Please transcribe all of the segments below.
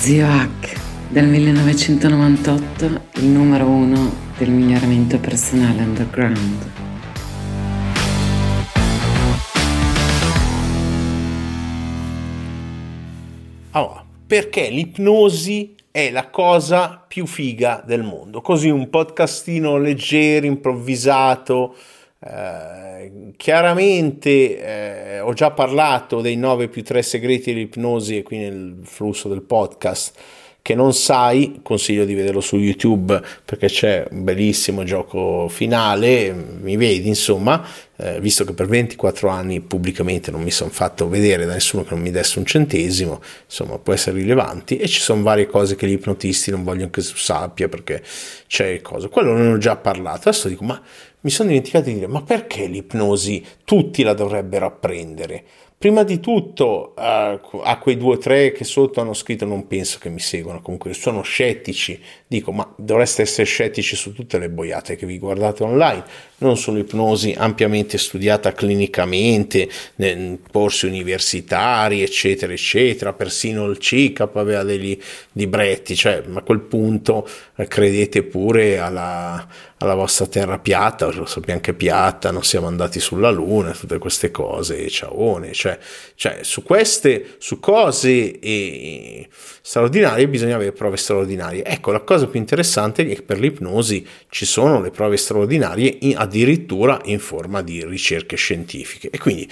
Zio Hack, del 1998, il numero uno del miglioramento personale underground. Allora, perché l'ipnosi è la cosa più figa del mondo? Così un podcastino leggero, improvvisato, eh, chiaramente eh, ho già parlato dei 9 più 3 segreti dell'ipnosi qui nel flusso del podcast che non sai, consiglio di vederlo su YouTube perché c'è un bellissimo gioco finale, mi vedi insomma, eh, visto che per 24 anni pubblicamente non mi sono fatto vedere da nessuno che non mi desse un centesimo, insomma può essere rilevanti e ci sono varie cose che gli ipnotisti non vogliono che si sappia perché c'è cosa, quello ne ho già parlato, adesso dico ma mi sono dimenticato di dire ma perché l'ipnosi tutti la dovrebbero apprendere? Prima di tutto uh, a quei due o tre che sotto hanno scritto non penso che mi seguano, comunque sono scettici, dico ma dovreste essere scettici su tutte le boiate che vi guardate online, non sull'ipnosi ampiamente studiata clinicamente, nei corsi universitari eccetera eccetera, persino il CICAP aveva degli libretti, cioè a quel punto eh, credete pure alla, alla vostra terra piatta, lo sappiamo che piatta, non siamo andati sulla luna, tutte queste cose, ciaone, cioè, cioè su queste, su cose e, straordinarie bisogna avere prove straordinarie. Ecco, la cosa più interessante è che per l'ipnosi ci sono le prove straordinarie in, addirittura in forma di ricerche scientifiche. E quindi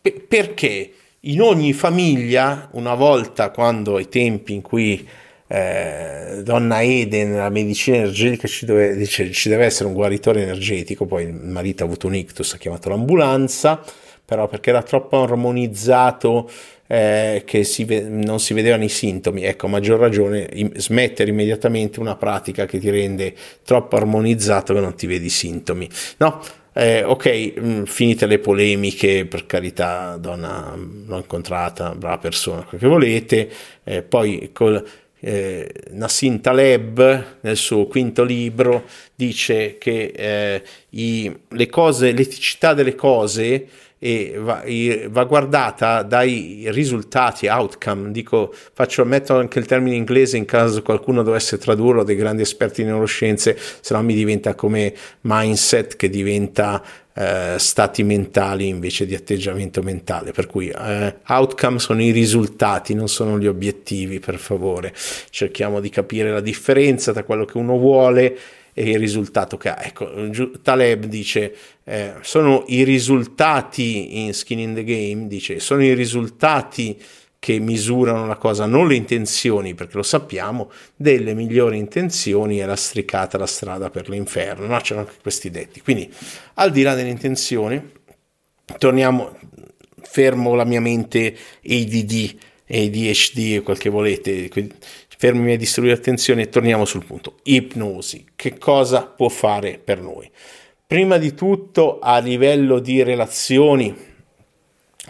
pe- perché in ogni famiglia, una volta quando ai tempi in cui eh, donna Eden, la medicina energetica ci deve, dice, ci deve essere un guaritore energetico, poi il marito ha avuto un ictus, ha chiamato l'ambulanza, però perché era troppo ormonizzato eh, che si ve- non si vedevano i sintomi, ecco, a maggior ragione im- smettere immediatamente una pratica che ti rende troppo armonizzato che non ti vedi i sintomi, no? Eh, ok, mh, mm, finite le polemiche, per carità, donna l'ho incontrata, brava persona, quel che volete, eh, poi col, eh, Nassim Taleb nel suo quinto libro dice che eh, i, le cose, l'eticità delle cose e va, va, guardata dai risultati, outcome, dico, faccio, metto anche il termine inglese in caso qualcuno dovesse tradurlo, dei grandi esperti in neuroscienze, se no mi diventa come mindset che diventa eh, stati mentali invece di atteggiamento mentale, per cui eh, outcome sono i risultati, non sono gli obiettivi, per favore, cerchiamo di capire la differenza tra quello che uno vuole e il risultato che ha. Ecco, Taleb dice, eh, sono i risultati in Skin in the Game, dice, sono i risultati che misurano la cosa, non le intenzioni, perché lo sappiamo, delle migliori intenzioni è lastricata la strada per l'inferno, no? C'erano anche questi detti. Quindi, al di là delle intenzioni, torniamo, fermo la mia mente ADD, ADHD, quel che volete, fermi a distruggere l'attenzione e torniamo sul punto. Ipnosi, che cosa può fare per noi? Prima di tutto a livello di relazioni,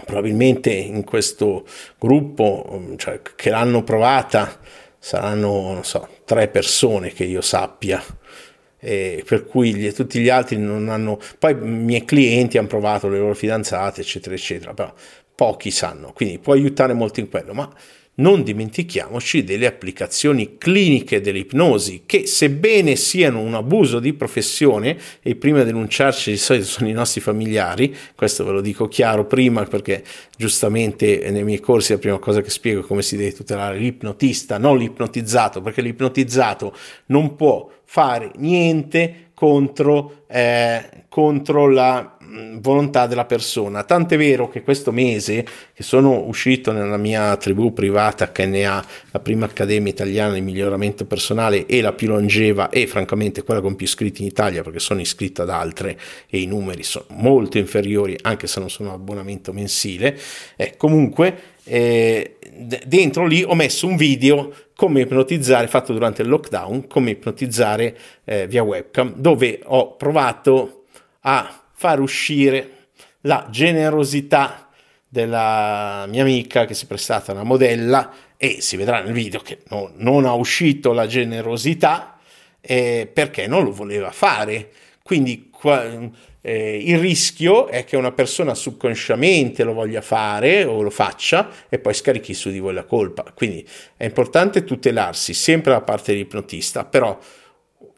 probabilmente in questo gruppo cioè, che l'hanno provata saranno, so, tre persone che io sappia. E per cui gli, tutti gli altri non hanno poi i miei clienti hanno provato le loro fidanzate eccetera eccetera però pochi sanno quindi può aiutare molto in quello ma non dimentichiamoci delle applicazioni cliniche dell'ipnosi che sebbene siano un abuso di professione e prima denunciarci di solito sono i nostri familiari, questo ve lo dico chiaro prima perché giustamente nei miei corsi la prima cosa che spiego è come si deve tutelare l'ipnotista, non l'ipnotizzato, perché l'ipnotizzato non può fare niente contro, eh, contro la volontà della persona. Tant'è vero che questo mese, che sono uscito nella mia tribù privata KNA, la prima accademia italiana di miglioramento personale e la più longeva e francamente quella con più iscritti in Italia perché sono iscritto ad altre e i numeri sono molto inferiori anche se non sono abbonamento mensile. Eh, comunque eh, dentro lì ho messo un video come ipnotizzare fatto durante il lockdown, come ipnotizzare eh, via webcam dove ho provato a far uscire la generosità della mia amica che si è prestata una modella e si vedrà nel video che no, non ha uscito la generosità eh, perché non lo voleva fare. Quindi qua, Eh, il rischio è che una persona subconsciamente lo voglia fare o lo faccia e poi scarichi su di voi la colpa. Quindi è importante tutelarsi sempre da parte dell'ipnotista, però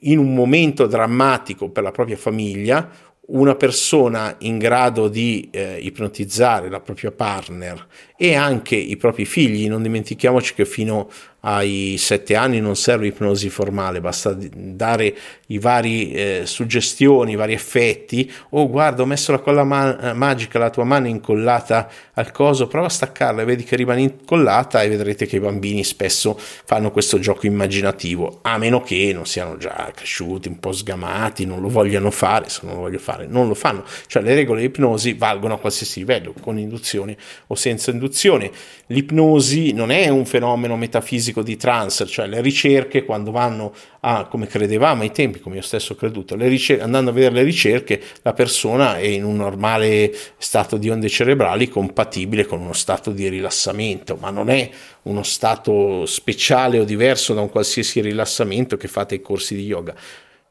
in un momento drammatico per la propria famiglia, una persona in grado di eh, ipnotizzare la propria partner e anche i propri figli, non dimentichiamoci che fino ai sette anni non serve ipnosi formale, basta dare i vari eh, suggestioni, i vari effetti. Oh, guarda, ho messo la colla ma- eh, magica, la tua mano è incollata al coso, prova a staccarla e vedi che rimane incollata e vedrete che i bambini spesso fanno questo gioco immaginativo, a meno che non siano già cresciuti, un po' sgamati, non lo vogliano fare, se non lo voglio fare, non lo fanno. Cioè le regole di ipnosi valgono a qualsiasi livello, con induzione o senza induzione. L'ipnosi non è un fenomeno metafisico di transfer, cioè le ricerche quando vanno a, come credevamo ai tempi, come io stesso ho creduto, ricerche, andando a vedere le ricerche, la persona è in un normale stato di onde cerebrali compatibile con uno stato di rilassamento, ma non è uno stato speciale o diverso da un qualsiasi rilassamento che fate ai corsi di yoga.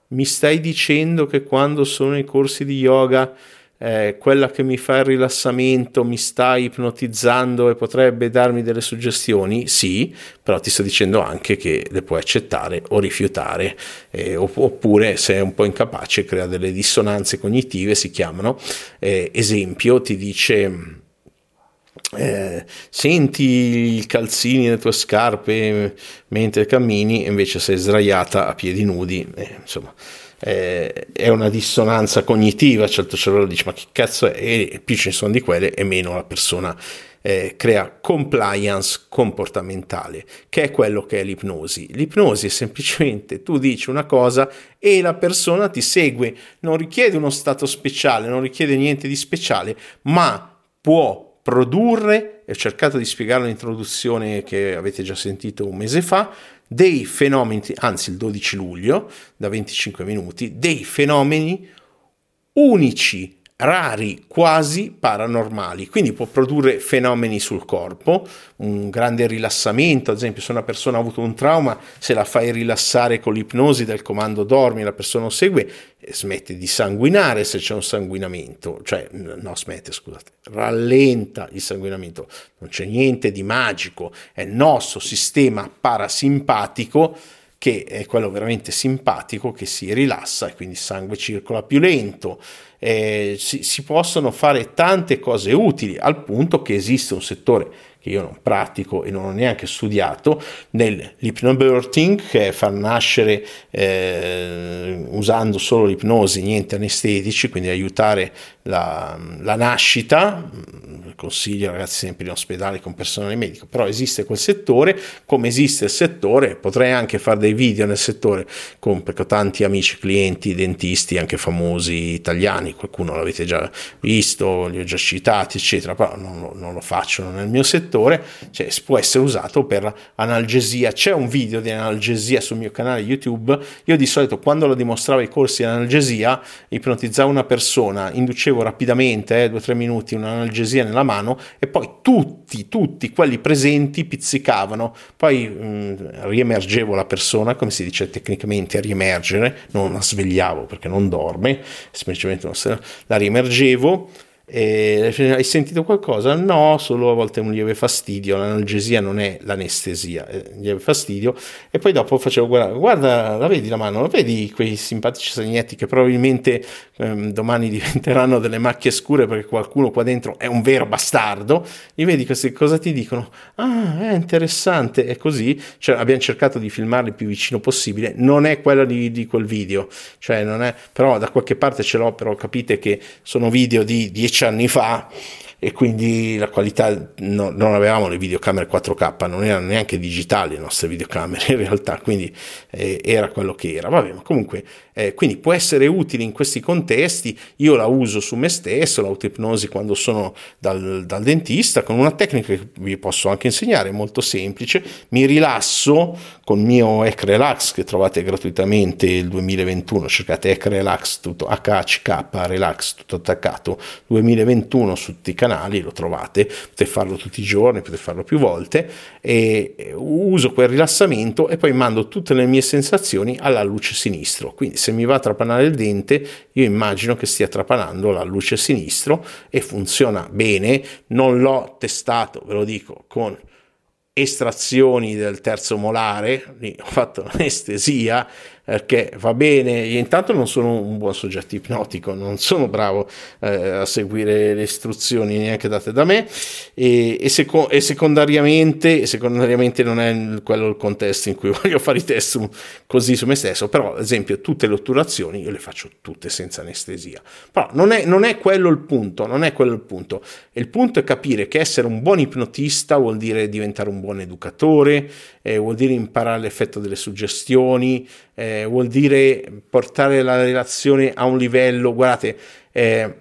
Mi stai dicendo che quando sono ai corsi di yoga eh, quella che mi fa il rilassamento mi sta ipnotizzando e potrebbe darmi delle suggestioni? Sì, però ti sto dicendo anche che le puoi accettare o rifiutare, eh, oppure se è un po' incapace crea delle dissonanze cognitive, si chiamano. Eh, esempio, ti dice... Eh, senti i calzini nelle tue scarpe mentre cammini, invece sei sdraiata a piedi nudi, eh, insomma, eh, è una dissonanza cognitiva, cioè il tuo cervello dice ma che cazzo è, e più ne sono di quelle e meno la persona eh, crea compliance comportamentale, che è quello che è l'ipnosi. L'ipnosi è semplicemente tu dici una cosa e la persona ti segue, non richiede uno stato speciale, non richiede niente di speciale, ma può produrre, ho cercato di spiegarlo nell'introduzione che avete già sentito un mese fa, dei fenomeni, anzi il 12 luglio, da 25 minuti, dei fenomeni unici rari, quasi paranormali, quindi può produrre fenomeni sul corpo, un grande rilassamento, ad esempio se una persona ha avuto un trauma, se la fai rilassare con l'ipnosi del comando dormi, la persona lo segue, eh, smette di sanguinare se c'è un sanguinamento, cioè no smette scusate, rallenta il sanguinamento, non c'è niente di magico, è il nostro sistema parasimpatico che è quello veramente simpatico che si rilassa e quindi il sangue circola più lento. Eh, si, si possono fare tante cose utili al punto che esiste un settore che io non pratico e non ho neanche studiato, nell'hypnobirthing, che è far nascere eh, usando solo l'ipnosi, niente anestetici, quindi aiutare la, la nascita, consiglio ragazzi sempre in ospedale con personale medico, però esiste quel settore, come esiste il settore, potrei anche fare dei video nel settore, con, perché ho tanti amici, clienti, dentisti, anche famosi italiani, qualcuno l'avete già visto, li ho già citati, eccetera, però non, non lo faccio nel mio settore cioè, può essere usato per analgesia. C'è un video di analgesia sul mio canale YouTube. Io di solito quando lo dimostravo ai corsi di analgesia, ipnotizzavo una persona, inducevo rapidamente, eh, due o tre minuti, un'analgesia nella mano e poi tutti, tutti quelli presenti pizzicavano. Poi mh, riemergevo la persona, come si dice tecnicamente, riemergere, non la svegliavo perché non dorme, semplicemente la riemergevo e hai sentito qualcosa? No, solo a volte un lieve fastidio. L'analgesia non è l'anestesia, è un lieve fastidio. E poi dopo facevo guarda, guarda, la vedi la mano, la vedi quei simpatici segnetti che probabilmente ehm, domani diventeranno delle macchie scure perché qualcuno qua dentro è un vero bastardo. E vedi queste cosa ti dicono? Ah, è interessante. È così. Cioè, abbiamo cercato di filmarli il più vicino possibile. Non è quella di, di quel video, cioè, non è, però da qualche parte ce l'ho. Però capite che sono video di 10 anni fa e quindi la qualità no, non avevamo le videocamere 4K, non erano neanche digitali le nostre videocamere in realtà, quindi eh, era quello che era. Vabbè, ma comunque eh, quindi può essere utile in questi contesti. Io la uso su me stesso, l'autoipnosi quando sono dal, dal dentista, con una tecnica che vi posso anche insegnare, molto semplice. Mi rilasso con il mio Ec Relax che trovate gratuitamente il 2021, cercate Ec Relax tutto HHK Relax tutto attaccato 2021 su tutti i canali canali, lo trovate, potete farlo tutti i giorni, potete farlo più volte e uso quel rilassamento e poi mando tutte le mie sensazioni alla luce sinistro. Quindi se mi va a trapanare il dente, io immagino che stia trapanando la luce sinistro e funziona bene. Non l'ho testato, ve lo dico, con estrazioni del terzo molare, ho fatto l'anestesia perché va bene, io intanto non sono un buon soggetto ipnotico, non sono bravo eh, a seguire le istruzioni neanche date da me. E, e, seco- e secondariamente, secondariamente, non è quello il contesto in cui voglio fare i test così su me stesso, però ad esempio tutte le otturazioni io le faccio tutte senza anestesia, però non è, non è quello il punto, non è quello il punto, il punto è capire che essere un buon ipnotista vuol dire diventare un buon educatore, eh, vuol dire imparare l'effetto delle suggestioni, eh, vuol dire portare la relazione a un livello, guardate, eh,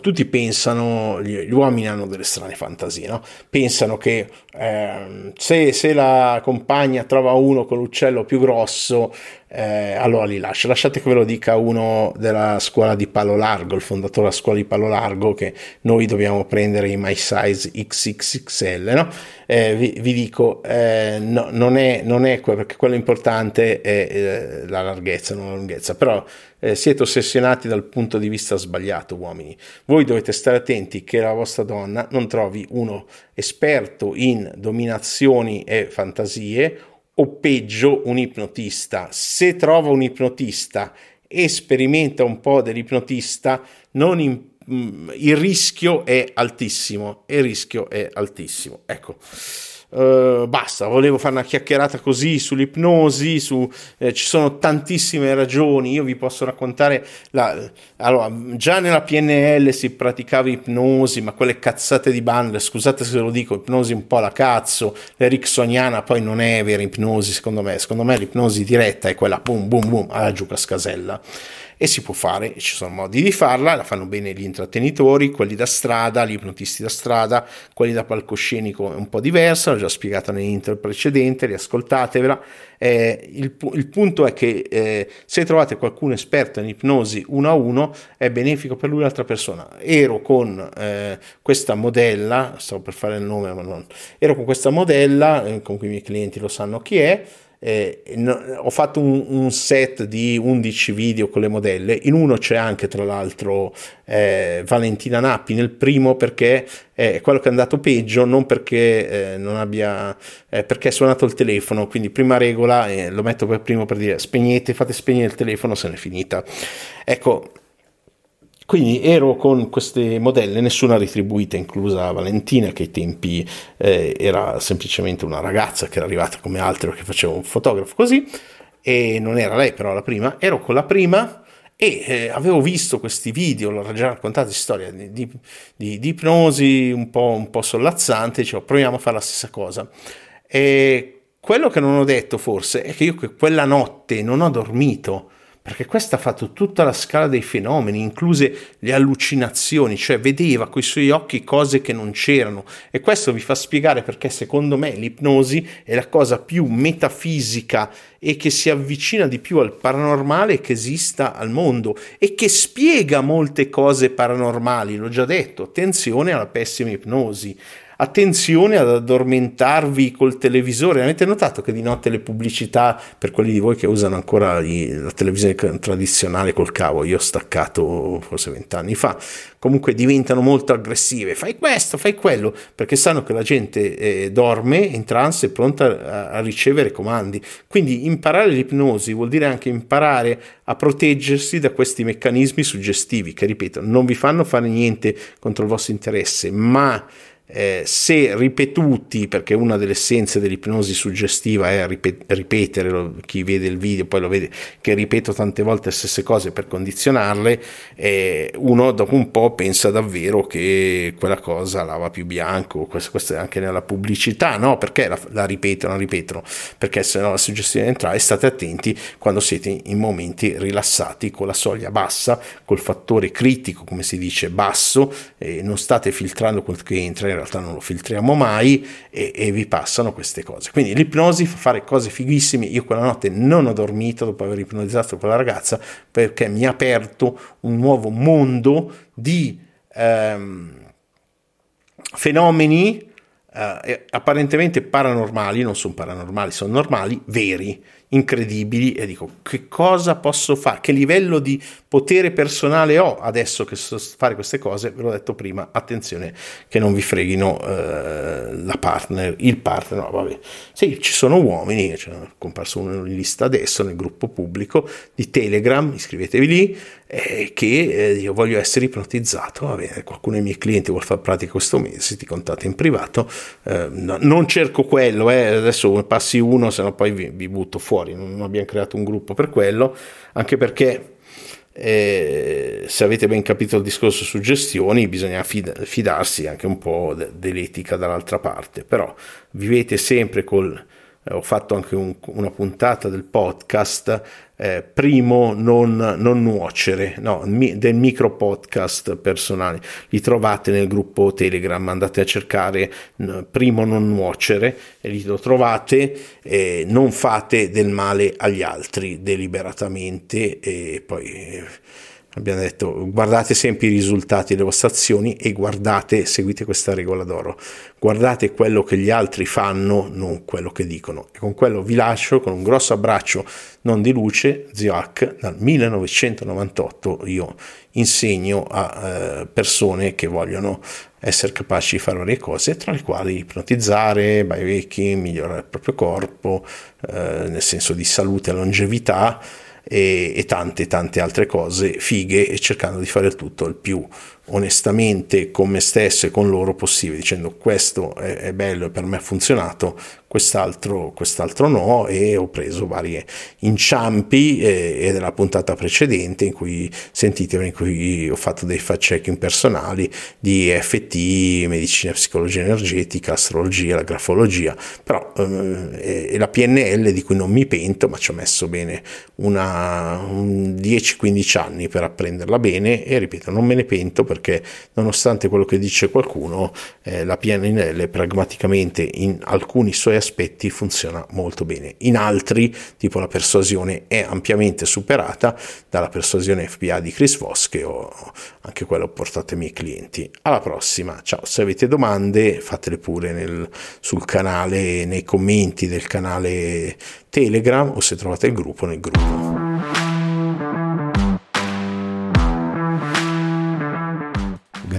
tutti pensano, gli, uomini hanno delle strane fantasie, no? pensano che eh, se, se, la compagna trova uno con l'uccello più grosso, eh, allora li lascia. Lasciate che ve lo dica uno della scuola di Palo Largo, il fondatore della scuola di Palo Largo, che noi dobbiamo prendere i My Size XXXL. No? Eh, vi, vi, dico, eh, no, non, è, non è quello, perché quello importante è eh, la larghezza, non la lunghezza, però eh, siete ossessionati dal punto di vista sbagliato, uomini. Voi dovete stare attenti che la vostra donna non trovi uno esperto in dominazioni e fantasie o peggio un ipnotista. Se trova un ipnotista e sperimenta un po' dell'ipnotista, in, mm, il rischio è altissimo. Il rischio è altissimo. Ecco. Uh, basta, volevo fare una chiacchierata così sull'ipnosi, su, eh, ci sono tantissime ragioni, io vi posso raccontare, la, allora, già nella PNL si praticava ipnosi, ma quelle cazzate di bande, scusate se lo dico, ipnosi un po' la cazzo, l'ericksoniana poi non è vera ipnosi secondo me, secondo me l'ipnosi diretta è quella boom boom boom alla giù cascasella e si può fare, ci sono modi di farla, la fanno bene gli intrattenitori, quelli da strada, gli ipnotisti da strada, quelli da palcoscenico è un po' diversa, l'ho già spiegata nell'intro precedente, riascoltatevela. Eh, il, il, punto è che eh, se trovate qualcuno esperto in ipnosi uno a uno è benefico per lui l'altra persona. Ero con eh, questa modella, stavo per fare il nome ma non, ero con questa modella, eh, con cui i miei clienti lo sanno chi è, eh, no, ho fatto un, un, set di 11 video con le modelle, in uno c'è anche tra l'altro eh, Valentina Nappi, nel primo perché è quello che è andato peggio, non perché eh, non abbia, eh, perché è suonato il telefono, quindi prima regola, lo metto per primo per dire spegnete, fate spegnere il telefono, se n'è finita. Ecco, quindi ero con queste modelle, nessuna ritribuita, inclusa Valentina, che ai tempi eh, era semplicemente una ragazza che era arrivata come altre che faceva un fotografo così, e non era lei però la prima, ero con la prima e eh, avevo visto questi video, l'ho già raccontato storia di, di, di, di ipnosi un po', un po' sollazzante, cioè proviamo a fare la stessa cosa. E quello che non ho detto forse è che io quella notte non ho dormito perché questa ha fatto tutta la scala dei fenomeni, incluse le allucinazioni, cioè vedeva coi suoi occhi cose che non c'erano. E questo vi fa spiegare perché secondo me l'ipnosi è la cosa più metafisica e che si avvicina di più al paranormale che esista al mondo e che spiega molte cose paranormali, l'ho già detto, attenzione alla pessima ipnosi attenzione ad addormentarvi col televisore. Avete notato che di notte le pubblicità, per quelli di voi che usano ancora la televisione tradizionale col cavo, io ho staccato forse vent'anni fa, comunque diventano molto aggressive. Fai questo, fai quello, perché sanno che la gente eh, dorme in trance è pronta a, a ricevere comandi. Quindi imparare l'ipnosi vuol dire anche imparare a proteggersi da questi meccanismi suggestivi che, ripeto, non vi fanno fare niente contro il vostro interesse, ma eh, se ripetuti, perché una delle essenze dell'ipnosi suggestiva è ripetere, chi vede il video poi lo vede che ripeto tante volte le stesse cose per condizionarle, eh, uno dopo un po' pensa davvero che quella cosa lava più bianco, questo, questo è anche nella pubblicità, no? Perché la, la ripetono, ripetono? Perché se no la suggestione entrare, state attenti quando siete in momenti rilassati, con la soglia bassa, col fattore critico, come si dice, basso, e non state filtrando quel che entra realtà non lo filtriamo mai e, e, vi passano queste cose. Quindi l'ipnosi fa fare cose fighissime. Io quella notte non ho dormito dopo aver ipnotizzato quella ragazza perché mi ha aperto un nuovo mondo di ehm, fenomeni eh, apparentemente paranormali, non sono paranormali, sono normali, veri, incredibili e dico che cosa posso fare, che livello di potere personale ho adesso che so fare queste cose, ve l'ho detto prima, attenzione che non vi freghino eh, la partner, il partner, no vabbè, sì ci sono uomini, c'è comparso uno in lista adesso nel gruppo pubblico di Telegram, iscrivetevi lì, eh, che eh, io voglio essere ipnotizzato, va bene, qualcuno dei miei clienti vuole fare pratica questo mese, ti contate in privato, eh, no, non cerco quello, eh, adesso passi uno, se no poi vi, vi butto fuori fuori, non abbiamo creato un gruppo per quello, anche perché eh, se avete ben capito il discorso suggestioni bisogna fid- fidarsi anche un po' de- dell'etica dall'altra parte, però vivete sempre col eh, ho fatto anche un, una puntata del podcast, eh, primo non, non nuocere, no, mi, del micro podcast personale, li trovate nel gruppo Telegram, andate a cercare n, primo non nuocere e li trovate, eh, non fate del male agli altri deliberatamente e poi... Abbiamo detto guardate sempre i risultati delle vostre azioni e guardate, seguite questa regola d'oro, guardate quello che gli altri fanno, non quello che dicono. E con quello vi lascio con un grosso abbraccio non di luce, zio H, dal 1998 io insegno a eh, persone che vogliono essere capaci di fare varie cose, tra le quali ipnotizzare, biohacking, migliorare il proprio corpo, eh, nel senso di salute e longevità, e, e, tante tante altre cose fighe e cercando di fare tutto il più onestamente con me stesso e con loro possibile dicendo questo è, è bello e per me ha funzionato quest'altro, quest'altro no e ho preso vari inciampi eh, e della puntata precedente in cui sentite in cui ho fatto dei fact checking personali di EFT, medicina psicologia energetica, astrologia, la grafologia, però eh, è la PNL di cui non mi pento, ma ci ho messo bene una, un 10-15 anni per apprenderla bene e ripeto, non me ne pento perché nonostante quello che dice qualcuno, eh, la PNL pragmaticamente in alcuni suoi aspetti funziona molto bene. In altri, tipo la persuasione, è ampiamente superata dalla persuasione FBA di Chris Voss, che ho anche quello portato ai miei clienti. Alla prossima, ciao, se avete domande fatele pure nel, sul canale, nei commenti del canale Telegram o se trovate il gruppo nel gruppo.